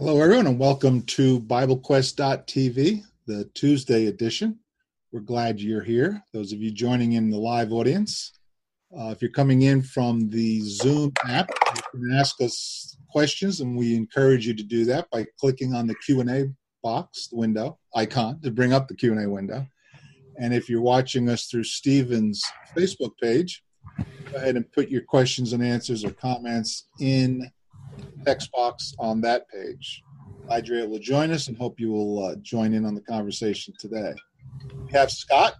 Hello, everyone, and welcome to BibleQuest.tv, the Tuesday edition. We're glad you're here. Those of you joining in the live audience, uh, if you're coming in from the Zoom app, you can ask us questions, and we encourage you to do that by clicking on the Q&A box, the window icon, to bring up the Q&A window. And if you're watching us through Stephen's Facebook page, go ahead and put your questions and answers or comments in text box on that page. Glad you're able to join us and hope you will uh, join in on the conversation today. We have Scott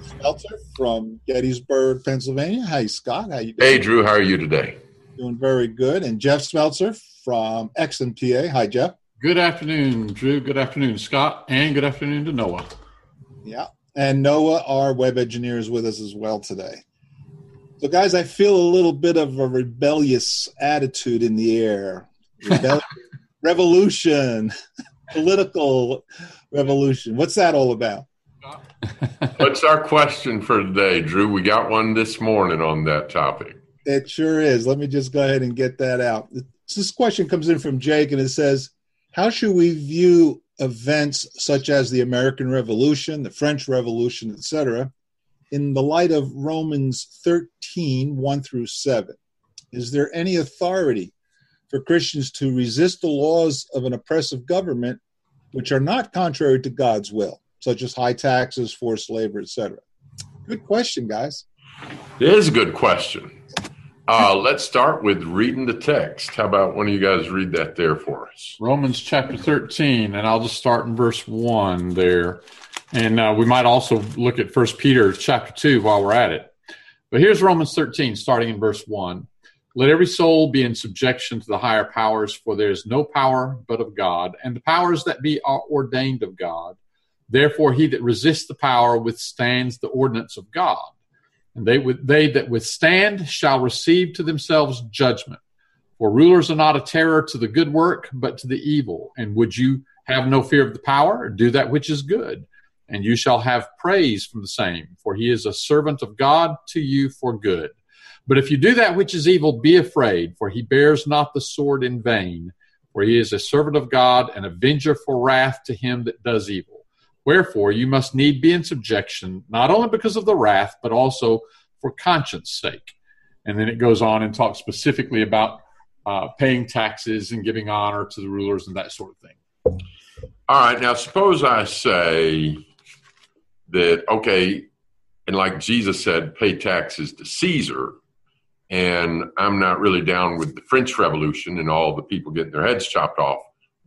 Smeltzer from Gettysburg, Pennsylvania. Hi, Scott. How you doing? Hey, Drew. How are you today? Doing very good. And Jeff Smeltzer from Exton, PA. Hi, Jeff. Good afternoon, Drew. Good afternoon, Scott. And good afternoon to Noah. Yeah. And Noah, our web engineer, is with us as well today. So, guys, I feel a little bit of a rebellious attitude in the air. Rebellion, revolution, political revolution. What's that all about? What's our question for today, Drew? We got one this morning on that topic. It sure is. Let me just go ahead and get that out. This question comes in from Jake, and it says, "How should we view events such as the American Revolution, the French Revolution, etc., in the light of Romans 13, 1 through 7? Is there any authority for Christians to resist the laws of an oppressive government which are not contrary to God's will, such as high taxes, forced labor, etc.? Good question, guys. It is a good question. Uh, let's start with reading the text. How about one of you guys read that there for us? Romans chapter 13, and I'll just start in verse 1 there. And uh, we might also look at First Peter chapter 2 while we're at it. But here's Romans 13, starting in verse 1. Let every soul be in subjection to the higher powers, for there is no power but of God, and the powers that be are ordained of God. Therefore, he that resists the power withstands the ordinance of God. And they, they that withstand shall receive to themselves judgment. For rulers are not a terror to the good work, but to the evil. And would you have no fear of the power? Do that which is good and you shall have praise from the same, for he is a servant of God to you for good. But if you do that which is evil, be afraid, for he bears not the sword in vain, for he is a servant of God, an avenger for wrath to him that does evil. Wherefore you must need be in subjection, not only because of the wrath, but also for conscience sake. And then it goes on and talks specifically about uh, paying taxes and giving honor to the rulers and that sort of thing. All right, now suppose I say, that okay and like jesus said pay taxes to caesar. And i'm not really down with the french revolution and all the people getting their heads chopped off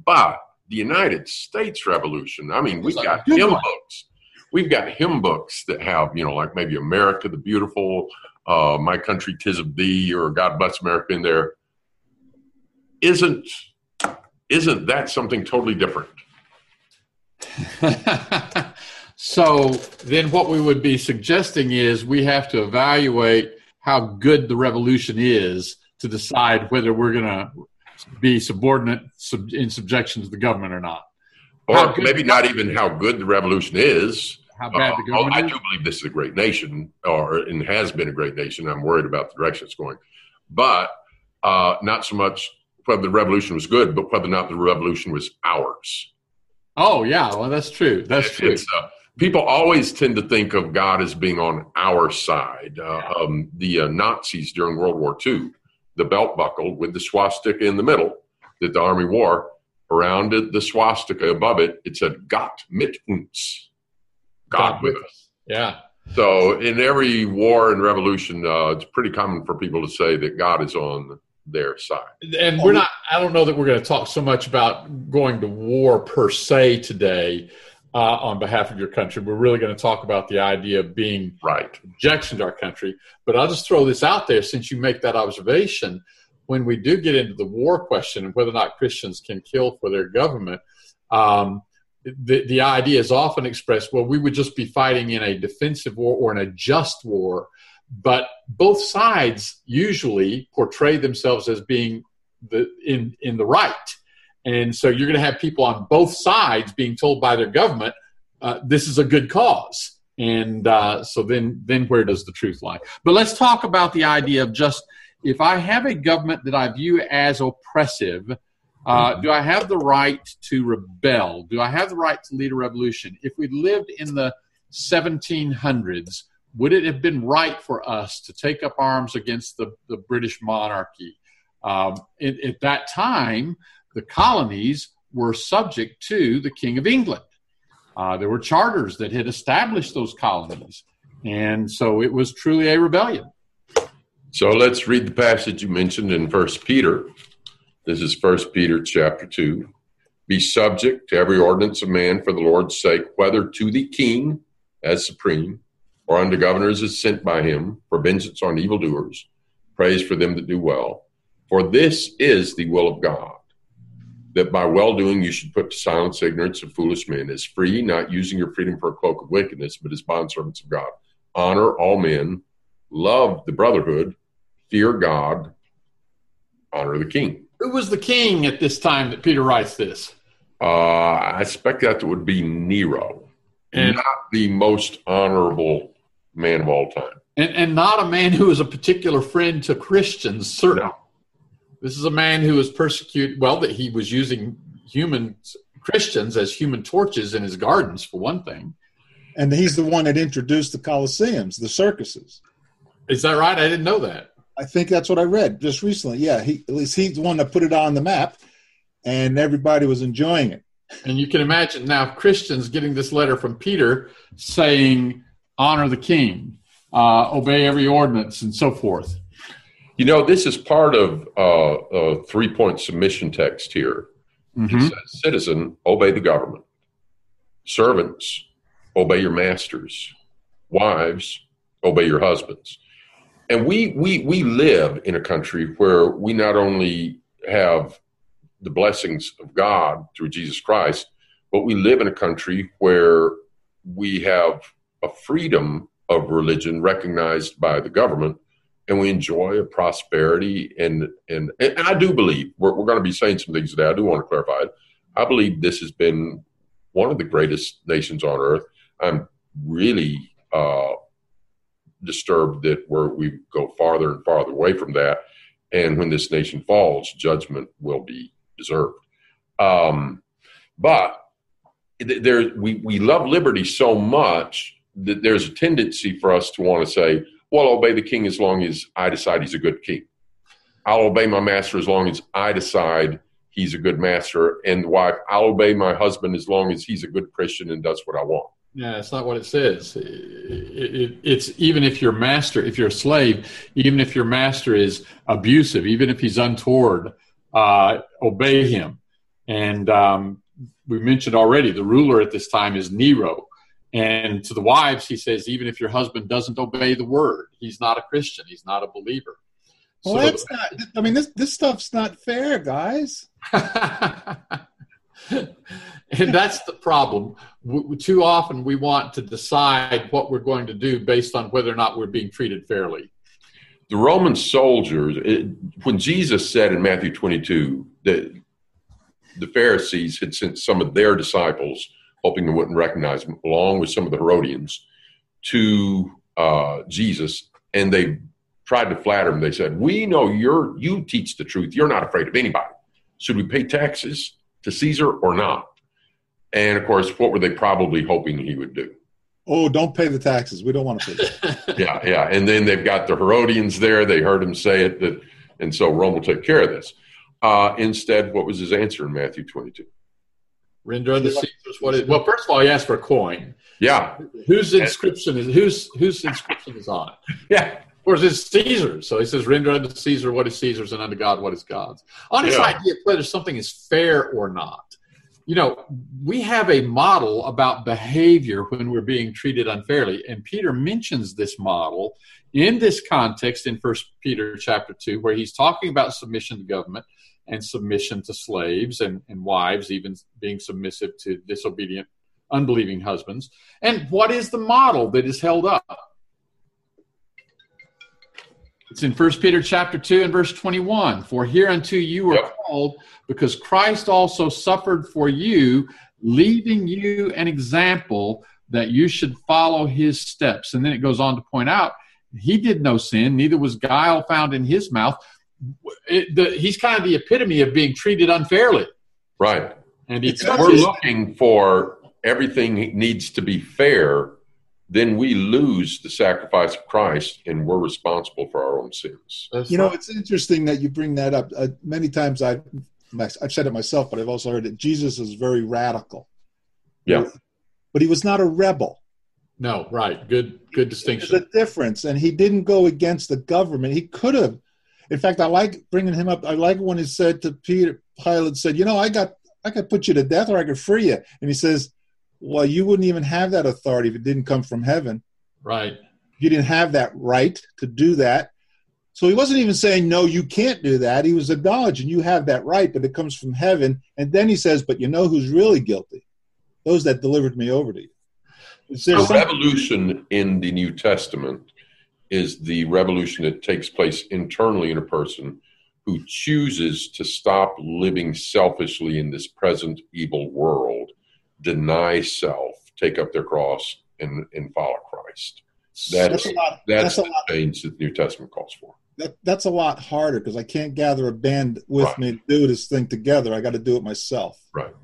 but the united states revolution. I mean we've got hymn books. We've got hymn books that have you know like maybe america the beautiful uh, my country tis of thee or god bless america in there. Isn't isn't that something totally different So then what we would be suggesting is we have to evaluate how good the revolution is to decide whether we're going to be subordinate sub, in subjection to the government or not. Or maybe not even how good the revolution is. How bad the government uh, I do believe this is a great nation, or and has been a great nation. I'm worried about the direction it's going, but uh, not so much whether the revolution was good, but whether or not the revolution was ours. Oh yeah, well that's true. That's true. Uh, people always tend to think of God as being on our side. Uh, um, the uh, Nazis during World War II, the belt buckle with the swastika in the middle that the army wore, around it, the swastika above it, it said Gott mit uns, God, God with us. Yeah. So in every war and revolution, uh, it's pretty common for people to say that God is on their side. And we're not, I don't know that we're going to talk so much about going to war per se today uh, on behalf of your country. We're really going to talk about the idea of being right objection to our country. But I'll just throw this out there since you make that observation. When we do get into the war question and whether or not Christians can kill for their government, um, the, the idea is often expressed well, we would just be fighting in a defensive war or in a just war. But both sides usually portray themselves as being the, in, in the right and so you're going to have people on both sides being told by their government, uh, this is a good cause. And uh, so then, then where does the truth lie? But let's talk about the idea of just if I have a government that I view as oppressive, Uh, do I have the right to rebel? Do I have the right to lead a revolution? If we lived in the 1700s, would it have been right for us to take up arms against the, the British monarchy? Um, at that time, the colonies were subject to the King of England. Uh, there were charters that had established those colonies. And so it was truly a rebellion. So let's read the passage you mentioned in First Peter. This is First Peter chapter 2. Be subject to every ordinance of man for the Lord's sake, whether to the king as supreme, or unto governors as sent by him, for vengeance on evildoers, praise for them that do well. For this is the will of God, that by well doing you should put to silence ignorance of foolish men, as free, not using your freedom for a cloak of wickedness, but as bondservants of God. Honor all men, love the brotherhood, fear God, honor the king. Who was the king at this time that Peter writes this? Uh, I suspect that would be Nero, and not the most honorable man of all time. And, and not a man who was a particular friend to Christians, certainly. No. This is a man who was persecuted, well, that he was using human Christians as human torches in his gardens, for one thing. And he's the one that introduced the Colosseums, the circuses. Is that right? I didn't know that. I think that's what I read just recently. Yeah, he, at least he's the one that put it on the map, and everybody was enjoying it. And you can imagine now Christians getting this letter from Peter saying, honor the king, uh, obey every ordinance, and so forth. You know, this is part of uh, a three point submission text here. Mm-hmm. It says, Citizen, obey the government. Servants, obey your masters. Wives, obey your husbands. And we, we, we live in a country where we not only have the blessings of God through Jesus Christ, but we live in a country where we have a freedom of religion recognized by the government and we enjoy a prosperity and and and I do believe we're, we're going to be saying some things today. I do want to clarify it. I believe this has been one of the greatest nations on earth. I'm really uh, disturbed that we're, we go farther and farther away from that. And when this nation falls, judgment will be deserved. Um, but there, we, we love liberty so much that there's a tendency for us to want to say, well, I'll obey the king as long as I decide he's a good king. I'll obey my master as long as I decide he's a good master. And wife, I'll obey my husband as long as he's a good Christian and does what I want. Yeah, it's not what it says. It, it, it's even if your master, if you're a slave, even if your master is abusive, even if he's untoward, uh, obey him. And um, we mentioned already the ruler at this time is Nero. And to the wives, he says, even if your husband doesn't obey the word, he's not a Christian, he's not a believer. Well, so, that's not, I mean, this, this stuff's not fair, guys. and that's the problem. We, too often we want to decide what we're going to do based on whether or not we're being treated fairly. The Roman soldiers, it, when Jesus said in Matthew 22 that the Pharisees had sent some of their disciples, hoping they wouldn't recognize him, along with some of the Herodians, to uh, Jesus, and they tried to flatter him. They said, "We know you're you teach the truth. You're not afraid of anybody. Should we pay taxes to Caesar or not?" And of course, what were they probably hoping he would do? Oh, don't pay the taxes. We don't want to pay. yeah, yeah. And then they've got the Herodians there. They heard him say it, that, and so Rome will take care of this. Uh, instead, what was his answer in Matthew 22? Render unto Caesar's what is. Well, first of all, he asked for a coin. Yeah. Whose inscription is whose whose inscription is on it? Yeah. Of course, it's Caesar's. So he says, "Render unto Caesar what is Caesar's, and unto God what is God's." On this yeah. idea of whether something is fair or not, you know, we have a model about behavior when we're being treated unfairly, and Peter mentions this model in this context in First Peter chapter two, where he's talking about submission to government and submission to slaves and, and wives, even being submissive to disobedient, unbelieving husbands. And what is the model that is held up? It's in First Peter chapter 2 and verse 21. For hereunto you were yep. called, because Christ also suffered for you, leaving you an example that you should follow his steps. And then it goes on to point out, he did no sin, neither was guile found in his mouth, it, the, he's kind of the epitome of being treated unfairly. Right. And if we're looking for everything needs to be fair, then we lose the sacrifice of Christ and we're responsible for our own sins. That's you know, it's interesting that you bring that up. Uh, many times I've, I've said it myself, but I've also heard that Jesus is very radical. Yeah. But he was not a rebel. No, right. Good good distinction. There's a difference. And he didn't go against the government. He could have. In fact, I like bringing him up. I like when he said to Peter, Pilate said, you know, I got, I could put you to death or I could free you. And he says, well, you wouldn't even have that authority if it didn't come from heaven. Right. You didn't have that right to do that. So he wasn't even saying, no, you can't do that. He was acknowledging you have that right, but it comes from heaven. And then he says, but you know who's really guilty? Those that delivered me over to you. The revolution in the New Testament is the revolution that takes place internally in a person who chooses to stop living selfishly in this present evil world, deny self, take up their cross, and, and follow Christ. That's, that's, a lot, that's, that's the lot, change that the New Testament calls for. That, that's a lot harder because I can't gather a band with right. me to do this thing together. I got to do it myself. Right.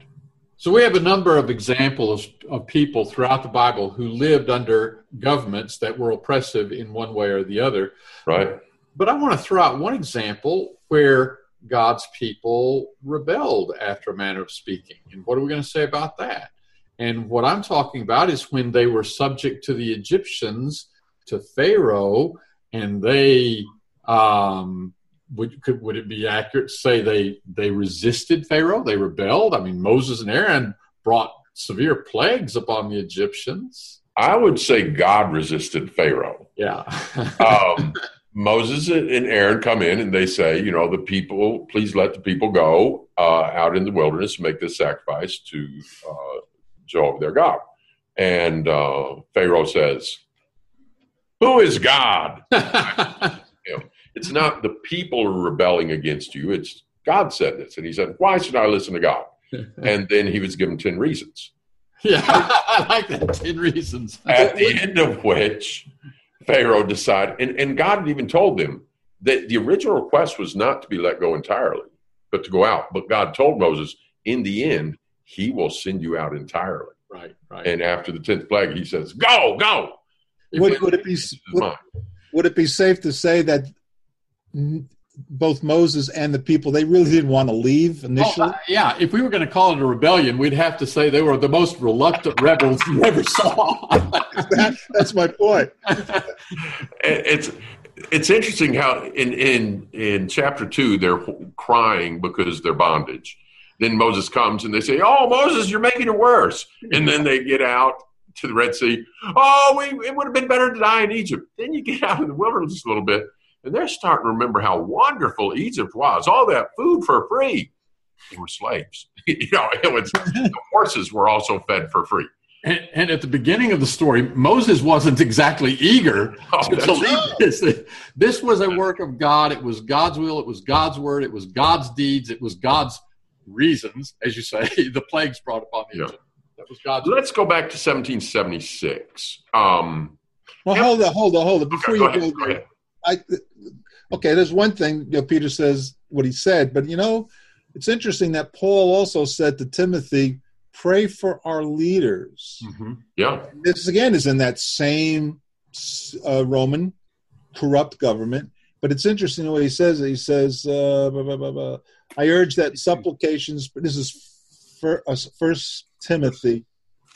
So we have a number of examples of people throughout the Bible who lived under governments that were oppressive in one way or the other. Right. But I want to throw out one example where God's people rebelled after a manner of speaking. And what are we going to say about that? And what I'm talking about is when they were subject to the Egyptians, to Pharaoh, and they um, would could would it be accurate to say they they resisted Pharaoh? They rebelled. I mean, Moses and Aaron brought severe plagues upon the Egyptians. I would say God resisted Pharaoh. Yeah. um, Moses and Aaron come in and they say, you know, the people, please let the people go uh, out in the wilderness and make this sacrifice to uh, Jehovah their God. And uh, Pharaoh says, Who is God? It's not the people are rebelling against you. It's God said this. And he said, Why should I listen to God? and then he was given 10 reasons. Yeah, I like that 10 reasons. At the end of which Pharaoh decided, and, and God had even told them that the original request was not to be let go entirely, but to go out. But God told Moses, in the end, he will send you out entirely. Right, right. And after the 10th plague, he says, Go, go. Would, would, it be, would, would it be safe to say that both Moses and the people, they really didn't want to leave initially. Oh, uh, yeah, if we were going to call it a rebellion, we'd have to say they were the most reluctant rebels you ever saw. that, that's my point. it's it's interesting how in in in chapter two they're crying because they're bondage. Then Moses comes and they say, "Oh, Moses, you're making it worse." And then they get out to the Red Sea. Oh, we, it would have been better to die in Egypt. Then you get out in the wilderness a little bit and they're starting to remember how wonderful Egypt was. All that food for free. They were slaves. you know, it was the horses were also fed for free. And, and, at the beginning of the story, Moses wasn't exactly eager oh, to, to leave this. This was a work of God. It was God's will. It was God's word. It was God's deeds. It was God's reasons, as you say, the plagues brought upon the yeah. That was God's. Let's go back to 1776. Um, well, hold on, hold on, hold on. Before okay, you go, go, go I okay, there's one thing you know, Peter says what he said, but you know, it's interesting that Paul also said to Timothy, "Pray for our leaders." Mm-hmm. Yeah, this again is in that same uh, Roman corrupt government. But it's interesting the way he says it. He says, uh, blah, blah, blah, "I urge that supplications." This is uh, First Timothy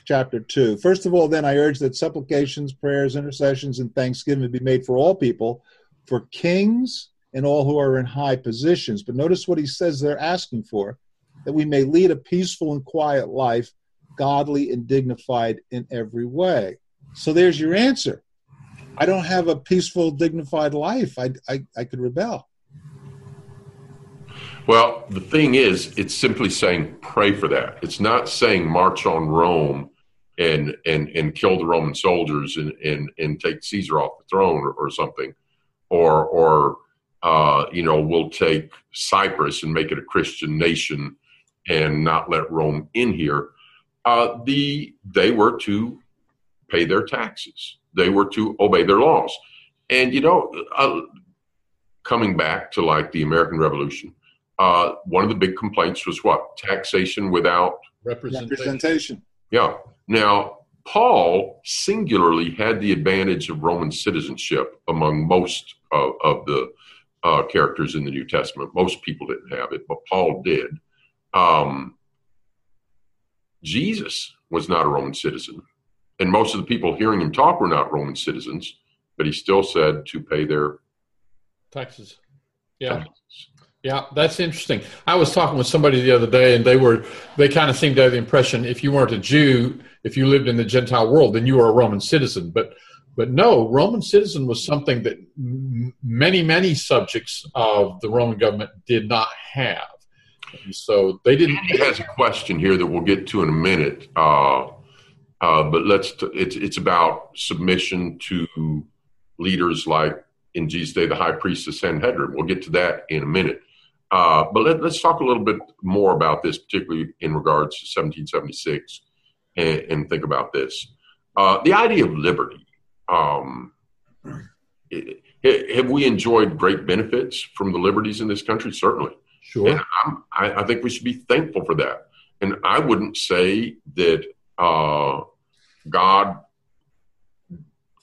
chapter 2. First of all, then, I urge that supplications, prayers, intercessions, and thanksgiving be made for all people, for kings and all who are in high positions. But notice what he says they're asking for that we may lead a peaceful and quiet life, godly and dignified in every way. So there's your answer. I don't have a peaceful, dignified life. I, I, I could rebel. Well, the thing is, it's simply saying pray for that. It's not saying march on Rome and and and kill the Roman soldiers and and, and take Caesar off the throne or, or something or or uh, you know we'll take Cyprus and make it a Christian nation and not let Rome in here. Uh, the they were to pay their taxes. They were to obey their laws, and you know. Uh, coming back to like the American Revolution, uh, one of the big complaints was what taxation without Representation. Representation. yeah. Now, Paul singularly had the advantage of Roman citizenship among most of, of the uh, characters in the New Testament. Most people didn't have it, but Paul did. Um, Jesus was not a Roman citizen, and most of the people hearing him talk were not Roman citizens, but he still said to pay their Taxes. Yeah. taxes. Yeah, that's interesting. I was talking with somebody the other day, and they were they kind of seemed to have the impression if you weren't a Jew, if you lived in the Gentile world, then you were a Roman citizen. But but no, Roman citizen was something that m- many many subjects of the Roman government did not have. And so they didn't. Andy has a question here that we'll get to in a minute. Uh, uh, but let's. T- it's it's about submission to leaders like in Jesus' day the high priest of Sanhedrin. We'll get to that in a minute. Uh, but let, us talk a little bit more about this, particularly in regards to 1776, and, and think about this. Uh, the idea of liberty. Um, it- have we enjoyed great benefits from the liberties in this country? Certainly. Sure. And I'm, I, I think we should be thankful for that. And I wouldn't say that uh, God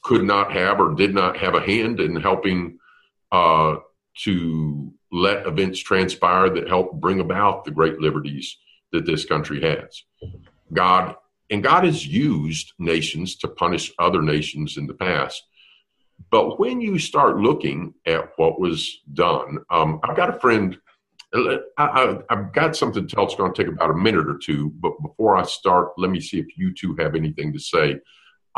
could not have or did not have a hand in helping uh, to let events transpire that help bring about the great liberties that this country has. God and God has used nations to punish other nations in the past. But when you start looking at what was done, um, I've got a friend I, I've got something to tell. It's going to take about a minute or two. But before I start, let me see if you two have anything to say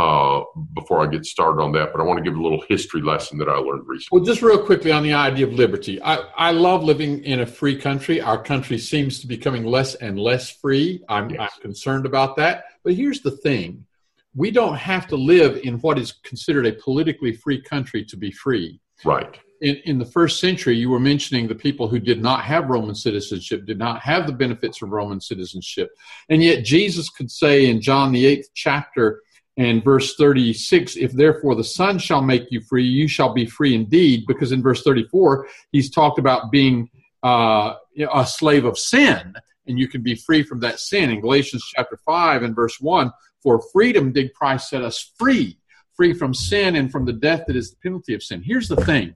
uh, before I get started on that. But I want to give a little history lesson that I learned recently. Well, just real quickly on the idea of liberty. I, I love living in a free country. Our country seems to be becoming less and less free. I'm, Yes. I'm concerned about that. But here's the thing we don't have to live in what is considered a politically free country to be free. Right. In, in the first century, you were mentioning the people who did not have Roman citizenship, did not have the benefits of Roman citizenship. And yet, Jesus could say in John, the eighth chapter, and verse 36 if therefore the son shall make you free you shall be free indeed. Because in verse 34 he's talked about being uh, a slave of sin and you can be free from that sin. In galatians chapter 5 and verse 1 for freedom did christ set us free free from sin and from the death that is the penalty of sin. Here's the thing.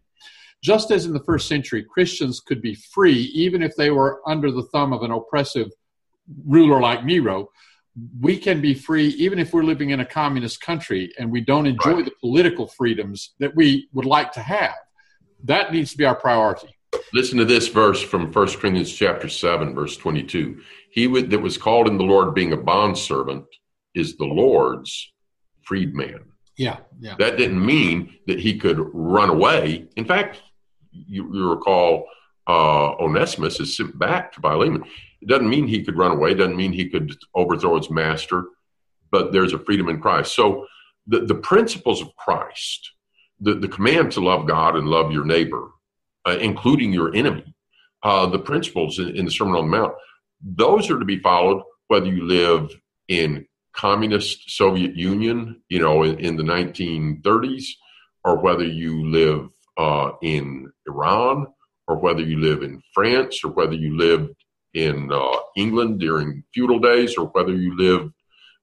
Just as in the first century christians could be free even if they were under the thumb of an oppressive ruler like nero we can be free even if we're living in a communist country and we don't enjoy Right. the political freedoms that we would like to have. That needs to be our priority. Listen to this verse from 1 Corinthians chapter 7, verse 22. He would, that was called in the Lord being a bondservant is the Lord's freedman. Yeah, yeah. That didn't mean that he could run away. In fact, you, you recall uh, Onesimus is sent back to Philemon. It doesn't mean he could run away. It doesn't mean he could overthrow his master, but there's a freedom in Christ. So the, the principles of Christ, the, the command to love God and love your neighbor, uh, including your enemy, uh, the principles in, in the Sermon on the Mount, those are to be followed whether you live in communist Soviet Union, you know, in, in the 1930s, or whether you live uh, in Iran, or whether you live in France, or whether you lived in uh, England during feudal days, or whether you lived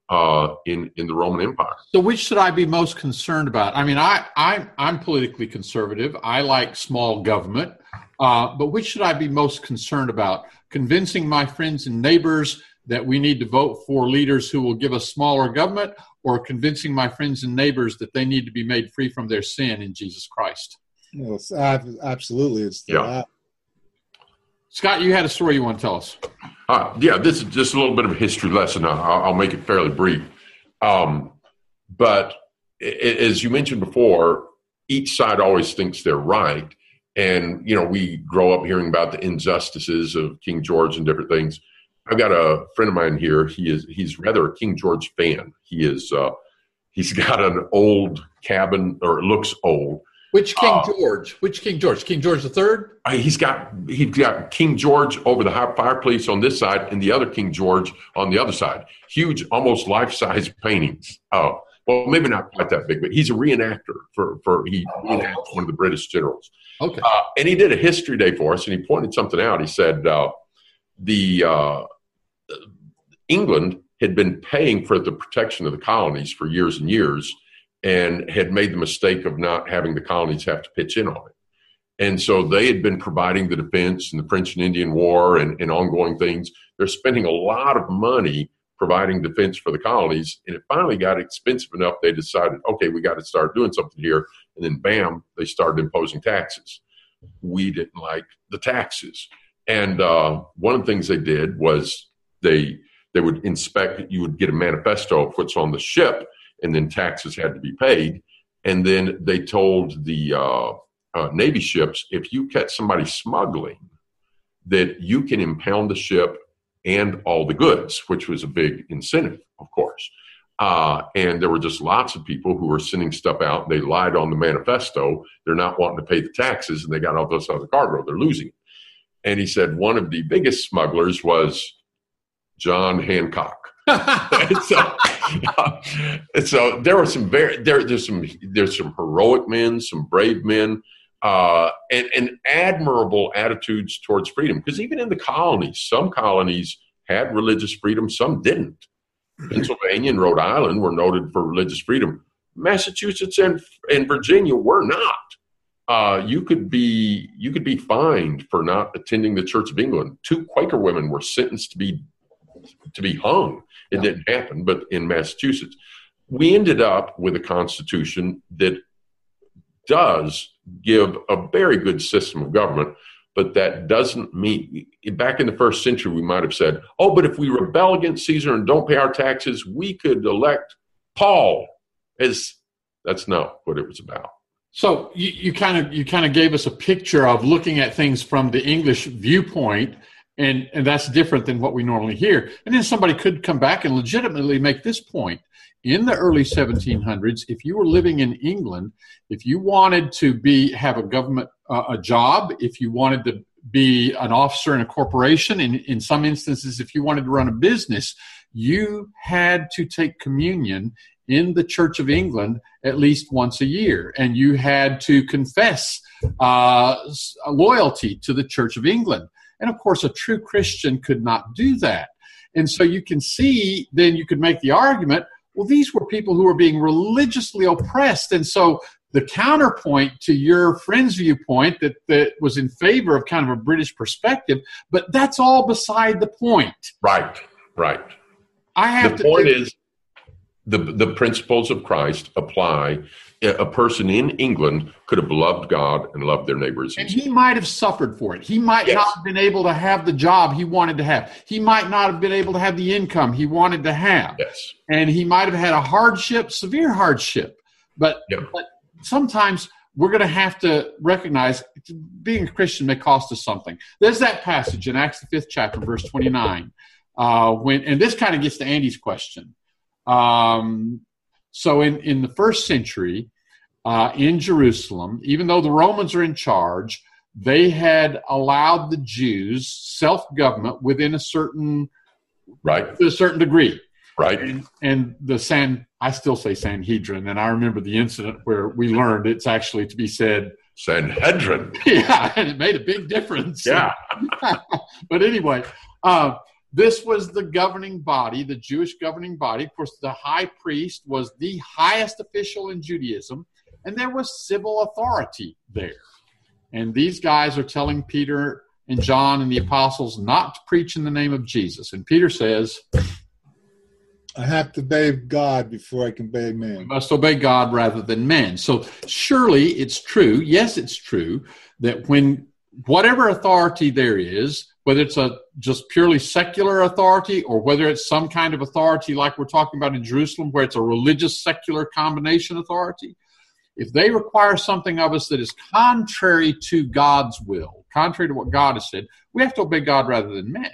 uh, in in the Roman Empire. So which should I be most concerned about? I mean, I, I I'm politically conservative. I like small government, uh, but which should I be most concerned about? Convincing my friends and neighbors that we need to vote for leaders who will give us smaller government, or convincing my friends and neighbors that they need to be made free from their sin in Jesus Christ? Well, it's, ab- absolutely, it's the Yeah. Scott, you had a story you want to tell us. Uh, yeah, this is just a little bit of a history lesson. I'll, I'll make it fairly brief. Um, but as you mentioned before, each side always thinks they're right. And, you know, we grow up hearing about the injustices of King George and different things. I've got a friend of mine here. He is, he's rather a King George fan. He is, uh, he's got an old cabin or it looks old. Which King Uh, George? Which King George? King George the Third? He's got he's got King George over the high fireplace on this side, and the other King George on the other side. Huge, almost life size paintings. Oh, well, maybe not quite that big, but he's a reenactor for for he reenacts one of the British generals. Okay. Uh, and he did a history day for us, and he pointed something out. He said uh, the uh, England had been paying for the protection of the colonies for years and years, and had made the mistake of not having the colonies have to pitch in on it. And so they had been providing the defense in the French and Indian War and, and ongoing things. They're spending a lot of money providing defense for the colonies. And it finally got expensive enough, they decided, okay, we got to start doing something here. And then, bam, they started imposing taxes. We didn't like the taxes. And uh, one of the things they did was they they would inspect, you would get a manifesto of what's on the ship, and then taxes had to be paid. And then they told the uh, uh, Navy ships if you catch somebody smuggling, that you can impound the ship and all the goods, which was a big incentive, of course. Uh, and there were just lots of people who were sending stuff out. They lied on the manifesto. They're not wanting to pay the taxes, and they got all this other cargo. They're losing it. And he said one of the biggest smugglers was John Hancock. so, uh, so there were some very there, there's some there's some heroic men, some brave men, uh, and, and admirable attitudes towards freedom. Because even in the colonies, some colonies had religious freedom, some didn't. Pennsylvania and Rhode Island were noted for religious freedom. Massachusetts and, and Virginia were not. Uh, you could be you could be fined for not attending the Church of England. Two Quaker women were sentenced to be to be hung. It yeah. didn't happen, but in Massachusetts, we ended up with a constitution that does give a very good system of government, but that doesn't mean back in the first century we might have said, oh, but if we rebel against Caesar and don't pay our taxes, we could elect Paul as that's not what it was about. So you, you kind of you kind of gave us a picture of looking at things from the English viewpoint and and that's different than what we normally hear. And then somebody could come back and legitimately make this point. In the early 1700s if you were living in england if you wanted to be have a government uh, a job if you wanted to be an officer in a corporation in, in some instances if you wanted to run a business you had to take communion in the church of england at least once a year. And you had to confess uh, loyalty to the church of england and of course, a true Christian could not do that. And so you can see, then you could make the argument well, these were people who were being religiously oppressed. And so the counterpoint to your friend's viewpoint that, that was in favor of kind of a British perspective, but that's all beside the point. Right, right. I have the to point is the the principles of Christ apply a person in England could have loved God and loved their neighbors. And he might have suffered for it. He might yes. not have been able to have the job he wanted to have. He might not have been able to have the income he wanted to have. Yes. And he might have had a hardship, severe hardship. But, yep. but sometimes we're going to have to recognize being a Christian may cost us something. There's that passage in Acts the fifth chapter, verse 29. Uh, when and this kind of gets to Andy's question. Um, so in, in the first century, uh, in Jerusalem, even though the Romans are in charge, they had allowed the Jews self government within a certain right to a certain degree. Right. And, and, the San I still say Sanhedrin, and I remember the incident where we learned it's actually to be said Sanhedrin. Yeah, and it made a big difference. Yeah. but anyway, uh, this was the governing body, the Jewish governing body. Of course, the high priest was the highest official in Judaism, and there was civil authority there. And these guys are telling Peter and John and the apostles not to preach in the name of Jesus. And Peter says, I have to obey God before I can obey man. We must obey God rather than man. So surely it's true, yes, it's true, that when whatever authority there is, whether it's a just purely secular authority or whether it's some kind of authority like we're talking about in Jerusalem, where it's a religious secular combination authority, if they require something of us that is contrary to God's will, contrary to what God has said, we have to obey God rather than men.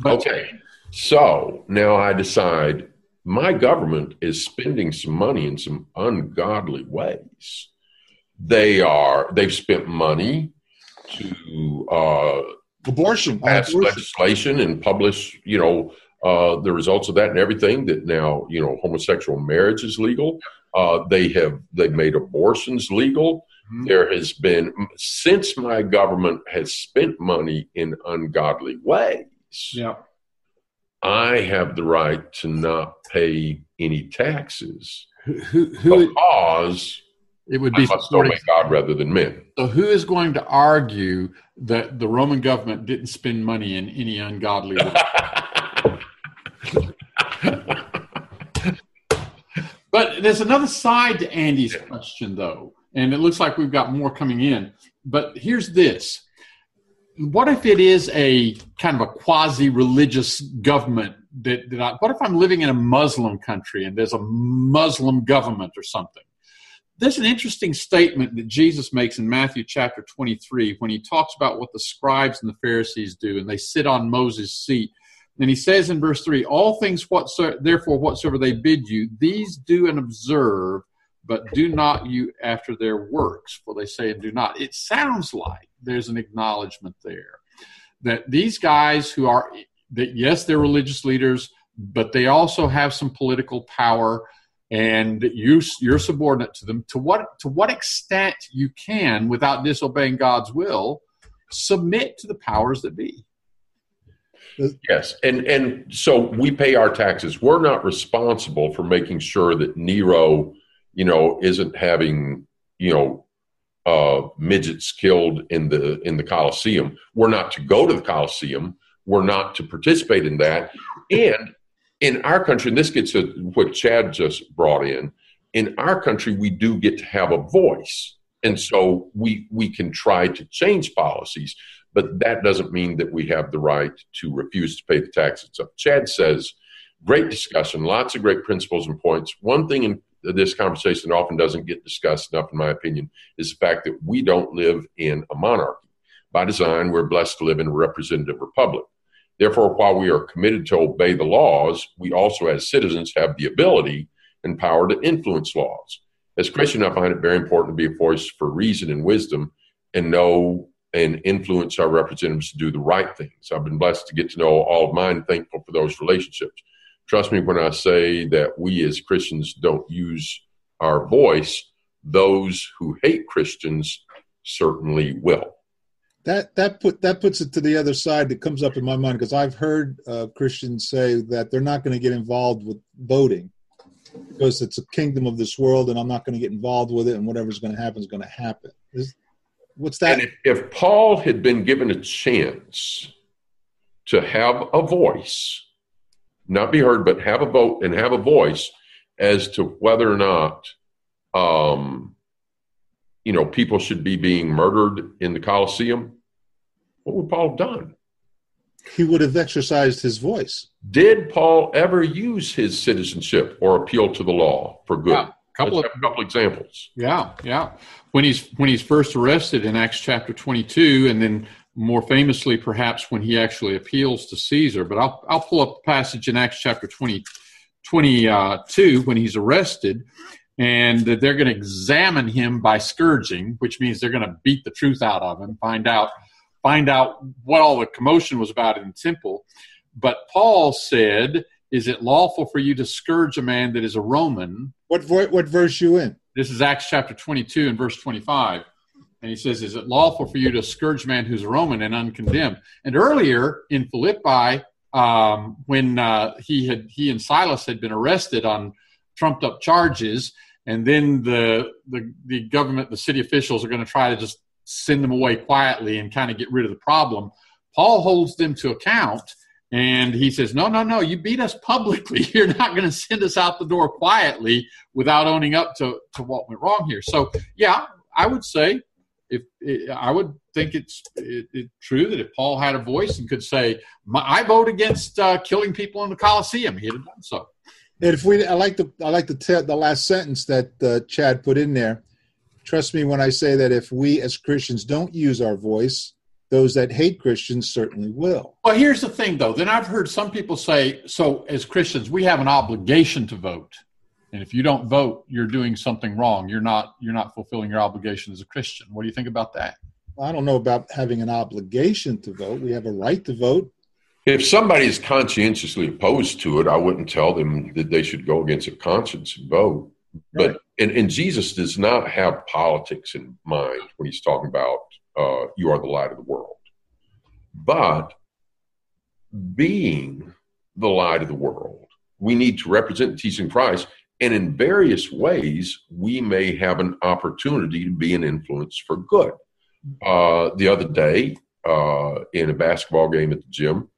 But okay. So now I decide my government is spending some money in some ungodly ways. They are, they've spent money to uh, abortion pass abortion. legislation and publish, you know, uh, the results of that and everything that now you know homosexual marriage is legal. Uh, they have they've made abortions legal. Mm-hmm. There has been since my government has spent money in ungodly ways. Yeah. I have the right to not pay any taxes who, who, who because it would be I must obey God rather than men. So, who is going to argue that the Roman government didn't spend money in any ungodly way? but there's another side to Andy's question, though, and it looks like we've got more coming in. But here's this what if it is a kind of a quasi religious government that, that I, what if I'm living in a Muslim country and there's a Muslim government or something? There's an interesting statement that Jesus makes in Matthew chapter 23 when he talks about what the scribes and the Pharisees do, and they sit on Moses' seat. And he says in verse 3 All things therefore, whatsoever they bid you, these do and observe, but do not you after their works, for they say and do not. It sounds like there's an acknowledgement there that these guys who are, that yes, they're religious leaders, but they also have some political power and you you're subordinate to them. To what to what extent you can without disobeying God's will submit to the powers that be. Yes and and so we pay our taxes. We're not responsible for making sure that Nero you know isn't having you know uh, midgets killed in the in the Coliseum we're not to go to the Coliseum we're not to participate in that. And in our country, and this gets to what Chad just brought in, in our country, we do get to have a voice. And so we, we can try to change policies, but that doesn't mean that we have the right to refuse to pay the taxes. Chad says, great discussion, lots of great principles and points. One thing in this conversation that often doesn't get discussed enough, in my opinion, is the fact that we don't live in a monarchy. By design, we're blessed to live in a representative republic. Therefore, while we are committed to obey the laws, we also, as citizens, have the ability and power to influence laws. As Christian, I find it very important to be a voice for reason and wisdom and know and influence our representatives to do the right things. I've been blessed to get to know all of mine, thankful for those relationships. Trust me when I say that we as Christians don't use our voice, those who hate Christians certainly will that that put that puts it to the other side that comes up in my mind because I've heard uh, Christians say that they're not going to get involved with voting because it's a kingdom of this world and I'm not going to get involved with it and whatever's going to happen is going to happen. Is, what's that? And if, if Paul had been given a chance to have a voice, not be heard, but have a vote and have a voice as to whether or not um, you know, people should be being murdered in the Colosseum, what would Paul have done? He would have exercised his voice. Did Paul ever use his citizenship or appeal to the law for good? Yeah, couple Let's of, a couple examples. Yeah, yeah. When he's when he's first arrested in Acts chapter twenty two, and then more famously, perhaps when he actually appeals to Caesar. But I'll I'll pull up the passage in Acts chapter 20, 22 uh, when he's arrested, and that they're going to examine him by scourging, which means they're going to beat the truth out of him, find out find out what all the commotion was about in the temple. But Paul said, "Is it lawful for you to scourge a man that is a Roman?" What what verse you in? This is Acts chapter 22 and verse 25. And he says, Is it lawful for you to scourge a man who's a Roman and uncondemned? And earlier in Philippi, um, when uh, he had he and Silas had been arrested on trumped up charges, and then the the, the government, the city officials are going to try to just send them away quietly and kind of get rid of the problem. Paul holds them to account and he says, No, no, no, you beat us publicly. You're not going to send us out the door quietly without owning up to, to what went wrong here. So, yeah, I would say if I would think it's it, it, true that if Paul had a voice and could say, I vote against uh, killing people in the Colosseum, he'd have done so. And if we, I like the, I like the te- the last sentence that uh, Chad put in there. Trust me when I say that if we as Christians don't use our voice, those that hate Christians certainly will. Well, here's the thing, though. Then I've heard some people say, so as Christians, we have an obligation to vote, and if you don't vote, you're doing something wrong. You're not, you're not fulfilling your obligation as a Christian. What do you think about that? I don't know about having an obligation to vote. We have a right to vote. If somebody is conscientiously opposed to it, I wouldn't tell them that they should go against a conscience and vote. Right. But and, and Jesus does not have politics in mind when he's talking about uh, you are the light of the world. But being the light of the world, we need to represent the teaching of Christ. And in various ways, we may have an opportunity to be an influence for good. Uh, the other day, uh, in a basketball game at the gym,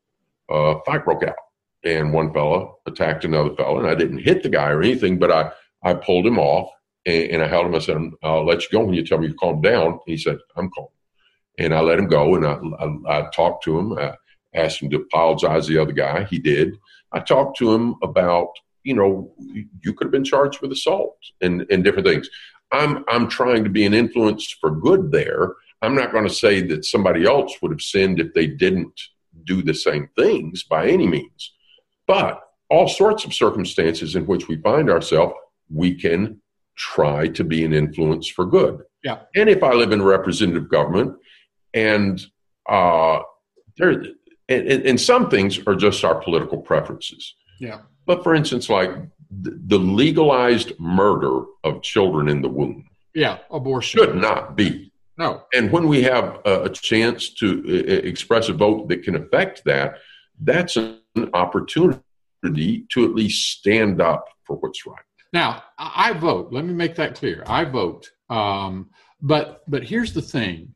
a fight broke out, and one fella attacked another fella, and I didn't hit the guy or anything, but I I pulled him off and, and I held him. I said, "I'll let you go when you tell me to calm down." He said, "I'm calm," and I let him go, and I I, I talked to him. I asked him to apologize to the other guy. He did. I talked to him about you know you could have been charged with assault and and different things. I'm I'm trying to be an influence for good there. I'm not going to say that somebody else would have sinned if they didn't do the same things by any means. But all sorts of circumstances in which we find ourselves, we can try to be an influence for good. Yeah. And if I live in representative government, and uh, there, and, and some things are just our political preferences. Yeah. But for instance, like the legalized murder of children in the womb. Yeah, abortion should not be. No. And when we have a, chance to express a vote that can affect that, that's an opportunity to at least stand up for what's right. Now, I vote. Let me make that clear. I vote. Um, but but here's the thing: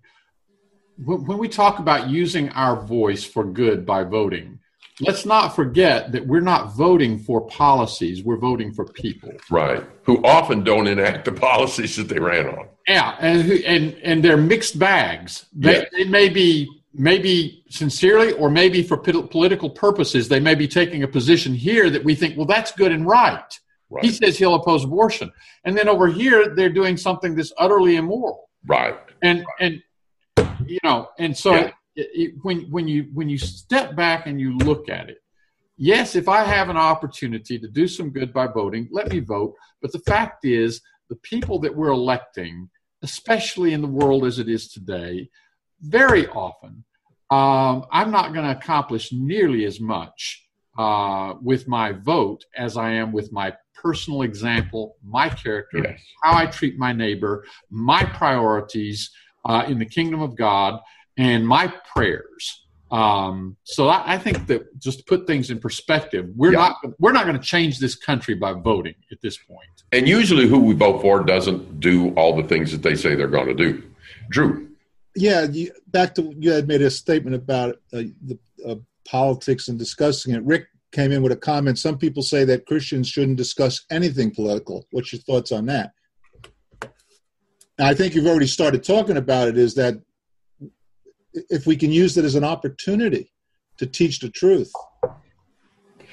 when, when we talk about using our voice for good by voting, let's not forget that we're not voting for policies we're voting for people. Right. Who often don't enact the policies that they ran on. Yeah and and and they're mixed bags. They, they may be maybe sincerely or maybe for political purposes they may be taking a position here that we think well that's good and right, right. he says he'll oppose abortion. And then over here they're doing something that's utterly immoral. Right. And right. and you know and so yeah it, when when you when you step back and you look at it, yes, if I have an opportunity to do some good by voting, let me vote. But the fact is, the people that we're electing, especially in the world as it is today, very often, um, I'm not going to accomplish nearly as much uh, with my vote as I am with my personal example, my character, yes. how I treat my neighbor, my priorities uh, in the kingdom of God and my prayers. Um, so I, I, think that just to put things in perspective, we're yeah. not we're not going to change this country by voting at this point. And usually, who we vote for doesn't do all the things that they say they're going to do. Drew, yeah, you, back to you had made a statement about uh, the uh, politics and discussing it. Rick came in with a comment. Some people say that Christians shouldn't discuss anything political. What's your thoughts on that? I think you've already started talking about it. Is that if we can use it as an opportunity to teach the truth,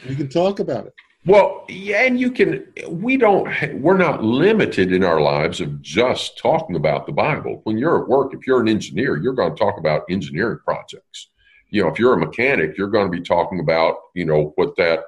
we can talk about it. Well, yeah, and you can. We don't. We're not limited in our lives of just talking about the Bible. When you're at work, if you're an engineer, you're going to talk about engineering projects. You know, if you're a mechanic, you're going to be talking about you know what that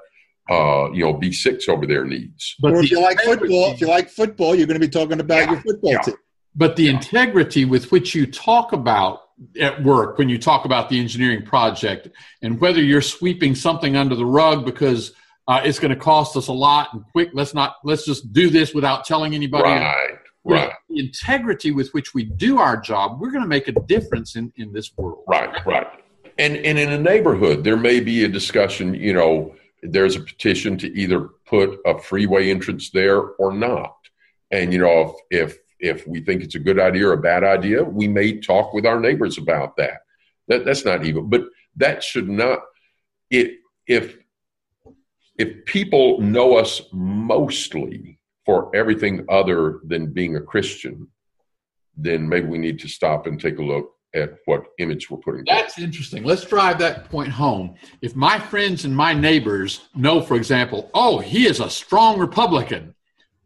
uh, you know B6 over there needs. But or if you like football, if you like football, you're going to be talking about yeah, your football yeah. team. But the integrity with which you talk about at work when you talk about the engineering project and whether you're sweeping something under the rug because uh, it's going to cost us a lot and quick. Let's not let's just do this without telling anybody. Right right. the integrity with which we do our job we're going to make a difference in in this world. Right right. And and in a neighborhood there may be a discussion you know there's a petition to either put a freeway entrance there or not. And you know if if if we think it's a good idea or a bad idea, we may talk with our neighbors about that. that that's not evil, but that should not. It, if if people know us mostly for everything other than being a Christian, then maybe we need to stop and take a look at what image we're putting. That's down. interesting. Let's drive that point home. If my friends and my neighbors know, for example, oh, he is a strong Republican,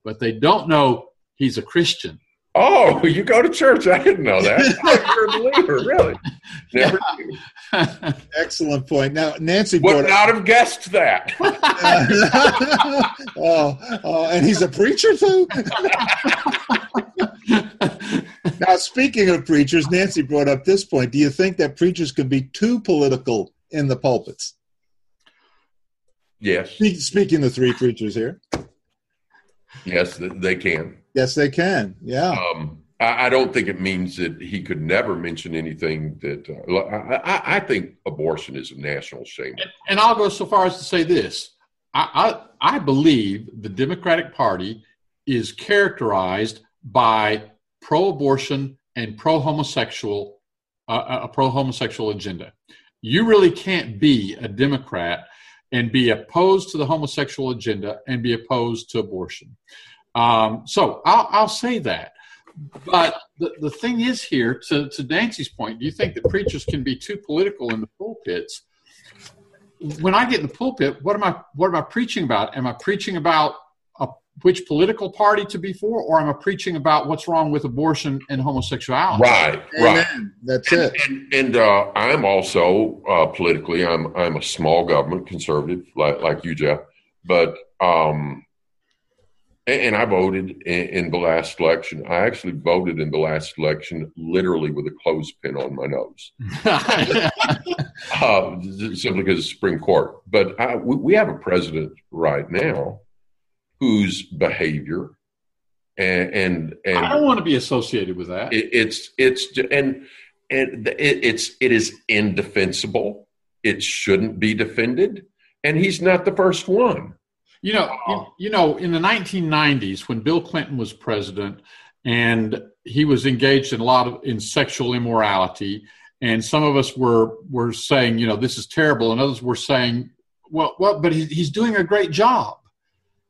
but they don't know he's a Christian. Oh, you go to church? I didn't know that. Oh, you're a believer, really? Never Excellent point. Now, Nancy would not have guessed that. oh, oh, and he's a preacher too. now, speaking of preachers, Nancy brought up this point. Do you think that preachers could be too political in the pulpits? Yes. Speaking the three preachers here. Yes, they can. Yes, they can. Yeah. Um, I, I, don't think it means that he could never mention anything that. Uh, I, I, think abortion is a national shame. And, and, I'll go so far as to say this: I, I, I believe the Democratic Party is characterized by pro-abortion and pro-homosexual uh, a pro-homosexual agenda. You really can't be a Democrat and be opposed to the homosexual agenda and be opposed to abortion. Um, so I'll, I'll, say that. But the, the thing is here, to, to Nancy's point, do you think that preachers can be too political in the pulpits? When I get in the pulpit, what am I what am I preaching about? Am I preaching about which political party to be for, or am I preaching about what's wrong with abortion and homosexuality? Right, right. That's and, it. And, and uh, I'm also uh, politically, I'm I'm a small government conservative, like like you, Jeff. But um, and, I voted in, the last election. I actually voted in the last election, literally with a clothespin on my nose, uh, simply because of Supreme Court. But I, we, we have a president right now whose behavior and and, and I don't want to be associated with that. It, it's it's and and it, it's it is indefensible. It shouldn't be defended, and he's not the first one. You know, you, you know, in the 1990s when Bill Clinton was president, and he was engaged in a lot of in sexual immorality, and some of us were were saying, you know, this is terrible, and others were saying, well, well, but he, he's doing a great job.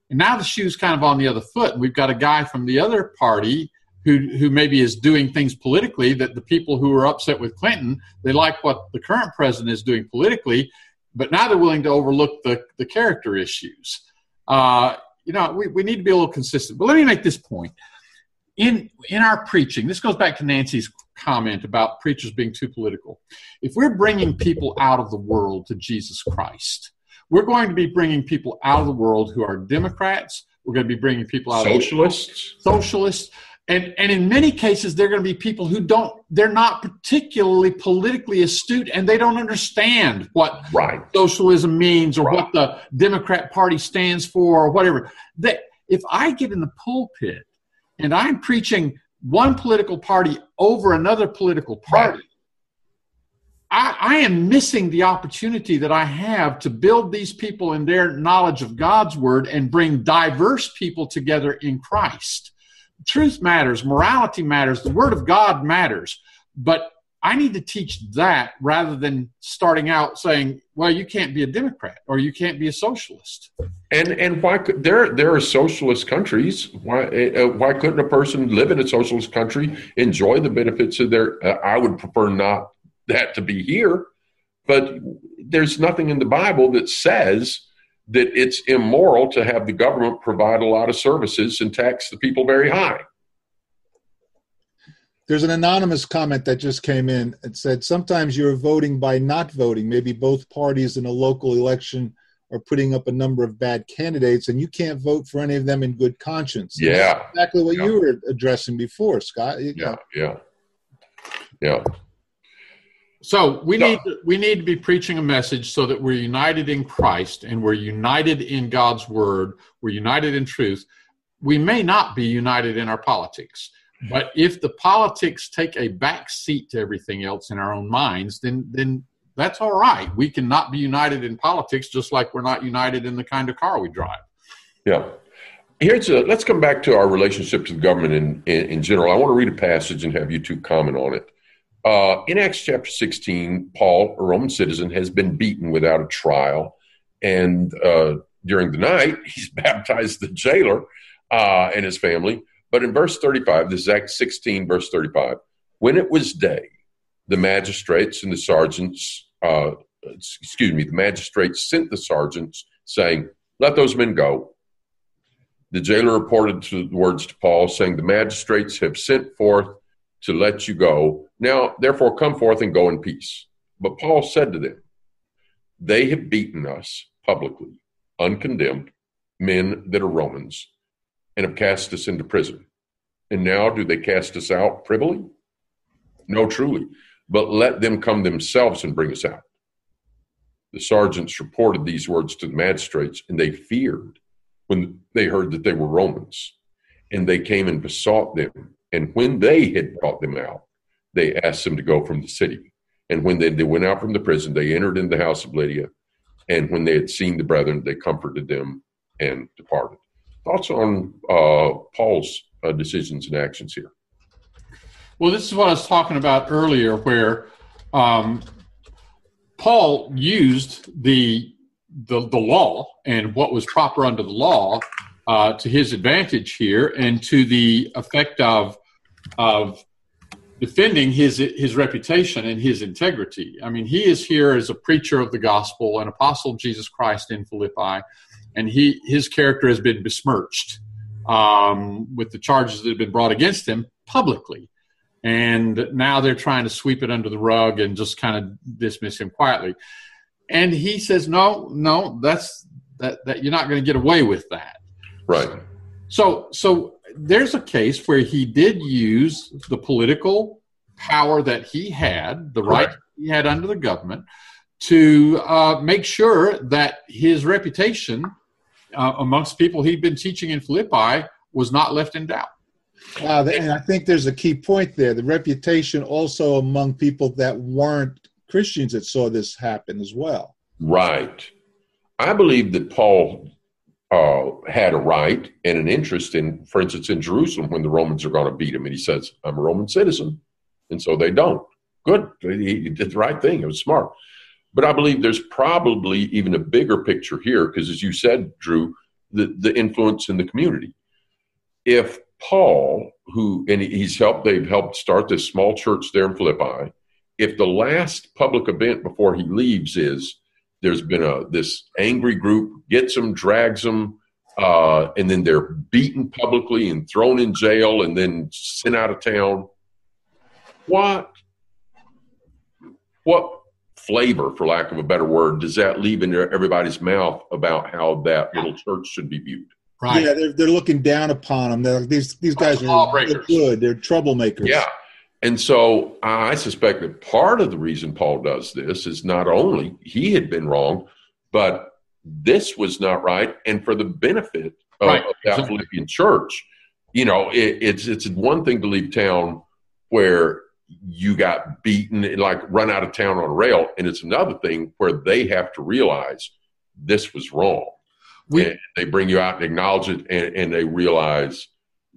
And now the shoe's kind of on the other foot. And we've got a guy from the other party who, who maybe is doing things politically that the people who are upset with Clinton, they like what the current president is doing politically, but now they're willing to overlook the, the character issues. Uh, you know, we, we need to be a little consistent. But let me make this point. In, in our preaching, this goes back to Nancy's comment about preachers being too political. If we're bringing people out of the world to Jesus Christ, we're going to be bringing people out of the world who are Democrats. We're going to be bringing people out socialists, of socialists, and and in many cases they're going to be people who don't they're not particularly politically astute and they don't understand what right. socialism means or right. what the Democrat Party stands for or whatever. That if I get in the pulpit and I'm preaching one political party over another political party. Right I, I, am missing the opportunity that I have to build these people in their knowledge of God's word and bring diverse people together in Christ. Truth matters, morality matters, the word of God matters, but I need to teach that rather than starting out saying, "Well, you can't be a Democrat or you can't be a socialist." And and why could there there are socialist countries? Why uh, why couldn't a person live in a socialist country enjoy the benefits of their? Uh, I would prefer not that to be here, but there's nothing in the Bible that says that it's immoral to have the government provide a lot of services and tax the people very high. There's an anonymous comment that just came in. It said, Sometimes you're voting by not voting. Maybe both parties in a local election are putting up a number of bad candidates, and you can't vote for any of them in good conscience. Yeah. That's exactly what yeah. you were addressing before, Scott. You yeah, know. yeah. Yeah. So we need to, we need to be preaching a message so that we're united in Christ and we're united in God's word. We're united in truth. We may not be united in our politics, mm-hmm. but if the politics take a back seat to everything else in our own minds, then then that's all right. We cannot be united in politics, just like we're not united in the kind of car we drive. Yeah. Here's a, let's come back to our relationship to the government in, in, in general. I want to read a passage and have you two comment on it. Uh, in Acts chapter 16, Paul, a Roman citizen, has been beaten without a trial. And uh, during the night, he's baptized the jailer uh, and his family. But in verse 35, this is Acts 16, verse 35, when it was day, the magistrates and the sergeants, uh, excuse me, the magistrates sent the sergeants saying, Let those men go. The jailer reported the words to Paul, saying, The magistrates have sent forth to let you go. Now, therefore, come forth and go in peace. But Paul said to them, They have beaten us publicly, uncondemned, men that are Romans, and have cast us into prison. And now do they cast us out privily? No, truly. But let them come themselves and bring us out. the sergeants reported these words to the magistrates, and they feared when they heard that they were Romans. And they came and besought them. And when they had brought them out, they asked them to go from the city. And when they, they went out from the prison, they entered in the house of Lydia. And when they had seen the brethren, they comforted them and departed. Thoughts on uh, Paul's uh, decisions and actions here? Well, this is what I was talking about earlier, where um, Paul used the, the the law and what was proper under the law uh, to his advantage here, and to the effect of of defending his his reputation and his integrity. I mean, he is here as a preacher of the gospel, an apostle of Jesus Christ in Philippi, and he his character has been besmirched um, with the charges that have been brought against him publicly. And now they're trying to sweep it under the rug and just kind of dismiss him quietly. And he says no no that's that, that you're not going to get away with that. Right. So so there's a case where he did use the political power that he had the right he had under the government to uh, make sure that his reputation uh, amongst people he'd been teaching in philippi was not left in doubt uh, and I think there's a key point there. The reputation also among people that weren't Christians that saw this happen as well. Right. I believe that Paul uh, had a right and an interest in, for instance, in Jerusalem when the Romans are going to beat him. And he says, I'm a Roman citizen. And so they don't. Good. He did the right thing. It was smart. But I believe there's probably even a bigger picture here because, as you said, Drew, the, the influence in the community. If Paul, who and he's helped, they've helped start this small church there in Philippi. If the last public event before he leaves is there's been a this angry group gets them, drags them, uh, and then they're beaten publicly and thrown in jail and then sent out of town. What what flavor, for lack of a better word, does that leave in everybody's mouth about how that little church should be viewed? Right. Yeah, they're, they're looking down upon them. They're, these these guys are they're good. They're troublemakers. Yeah. And so I suspect that part of the reason Paul does this is not only he had been wrong, but this was not right, and for the benefit of, right. of that Philippian church. You know, it, it's it's one thing to leave town where you got beaten, and like run out of town on a rail, and it's another thing where they have to realize this was wrong we, they bring you out and acknowledge it, and, and, they realize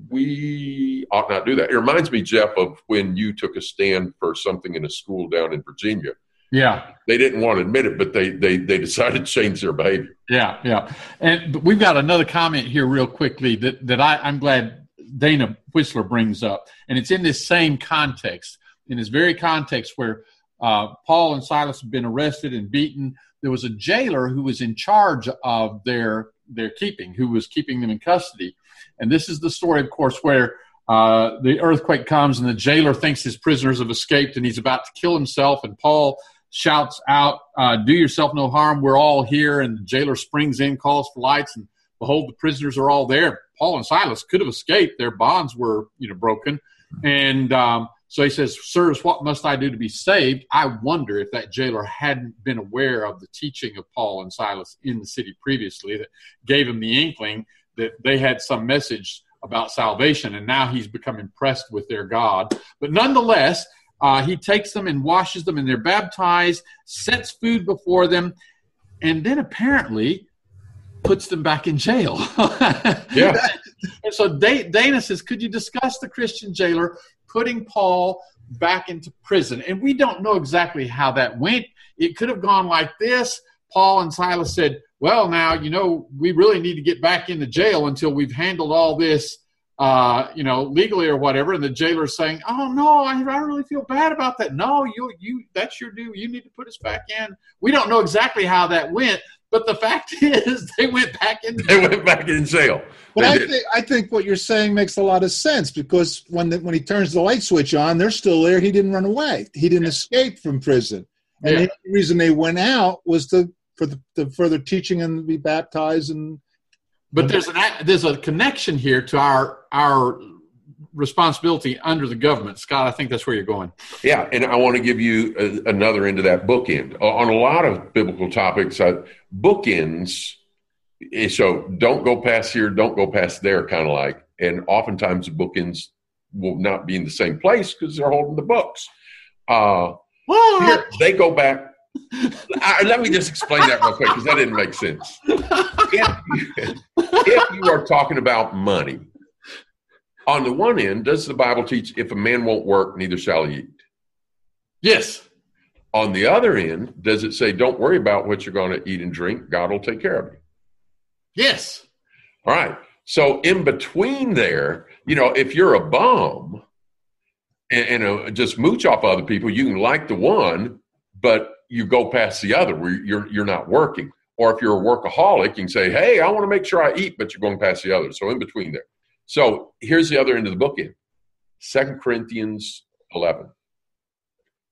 we ought not do that. It reminds me, Jeff, of when you took a stand for something in a school down in Virginia. Yeah, they didn't want to admit it, but they they they decided to change their behavior. Yeah, yeah, and we've got another comment here, real quickly that that I, I'm glad Dana Whistler brings up, and it's in this same context, in this very context where uh, Paul and Silas have been arrested and beaten there was a jailer who was in charge of their their keeping, who was keeping them in custody. And this is the story, of course, where uh, the earthquake comes and the jailer thinks his prisoners have escaped and he's about to kill himself. And Paul shouts out, uh, "Do yourself no harm. We're all here." And the jailer springs in, calls for lights, and behold, the prisoners are all there. Paul and Silas could have escaped; their bonds were, you know, broken. And um, so he says, Sirs, what must I do to be saved? I wonder if that jailer hadn't been aware of the teaching of Paul and Silas in the city previously that gave him the inkling that they had some message about salvation, and now he's become impressed with their God. But nonetheless, uh, he takes them and washes them, and they're baptized, sets food before them, and then apparently puts them back in jail. yeah. And so Dana says, Could you discuss the Christian jailer putting Paul back into prison. And we don't know exactly how that went. It could have gone like this. Paul and Silas said, Well, now, you know, we really need to get back into jail until we've handled all this, uh, you know, legally or whatever. And the jailer's saying, Oh, no, I, I really feel bad about that. No, you, you, that's your due. You need to put us back in. We don't know exactly how that went, but the fact is, they went back in. They went back in jail. But I think I think what you're saying makes a lot of sense because when the, when he turns the light switch on, they're still there. He didn't run away. He didn't escape from prison. And yeah. the reason they went out was to for the, the further teaching and be baptized and. But there's an there's a connection here to our our responsibility under the government. Scott, I think that's where you're going. Yeah, and I want to give you a, another end of that bookend. On a lot of biblical topics, uh, bookends, eh, so don't go past here, don't go past there, kind of like. And oftentimes the bookends will not be in the same place because they're holding the books. Uh, here, they go back. I, let me just explain that real quick because that didn't make sense. If, if you are talking about money, on the one end, does the Bible teach if a man won't work, neither shall he eat? Yes. On the other end, does it say, don't worry about what you're going to eat and drink? God will take care of you. Yes. All right. So in between there, you know, if you're a bum and, and uh, just mooch off other people, you can like the one, but you go past the other where you're you're not working. Or if you're a workaholic, you can say, "Hey, I want to make sure I eat," but you're going past the other. So in between there. So here's the other end of the book. In Second Corinthians 11,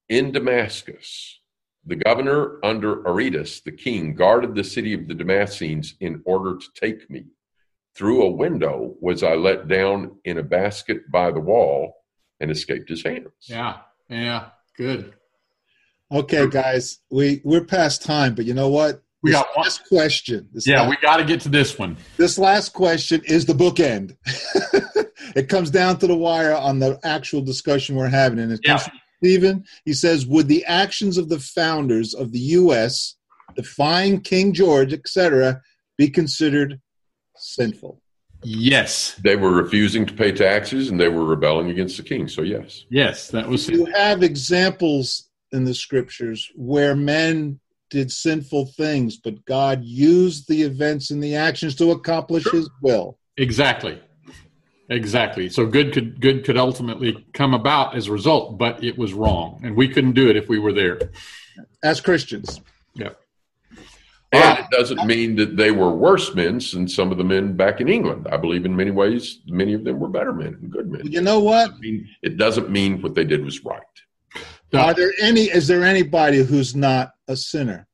in Damascus, the governor under Aretas, the king, guarded the city of the Damascenes in order to take me. Through a window was I let down in a basket by the wall and escaped his hands. Yeah, yeah, good. Okay, guys, we we're past time, but you know what? We this got one. last question. This Yeah, last, we got to get to this one. this last question is the bookend. it comes down to the wire on the actual discussion we're having, and it comes Yeah. from Stephen. He says, "Would the actions of the founders of the U.S., defying King George, etc., be considered sinful?" Yes, They were refusing to pay taxes and they were rebelling against the king. So, yes. yes, that was you have examples in the scriptures where men did sinful things, but God used the events and the actions to accomplish His will. exactly, exactly. So good could good could ultimately come about as a result, but it was wrong, and we couldn't do it if we were there. As Christians, Yeah, And it doesn't mean that they were worse men than some of the men back in England. I believe in many ways, many of them were better men and good men. you know what? I mean, it doesn't mean what they did was right. Are there any? Is there anybody who's not a sinner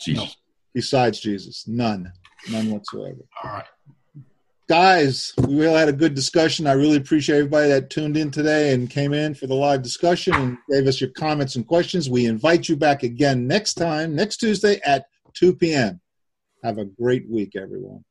Jesus. besides Jesus? None, none whatsoever. all right. Guys, we really had a good discussion. I really appreciate everybody that tuned in today and came in for the live discussion and gave us your comments and questions. We invite you back again next time, next Tuesday at 2 p.m. Have a great week, everyone.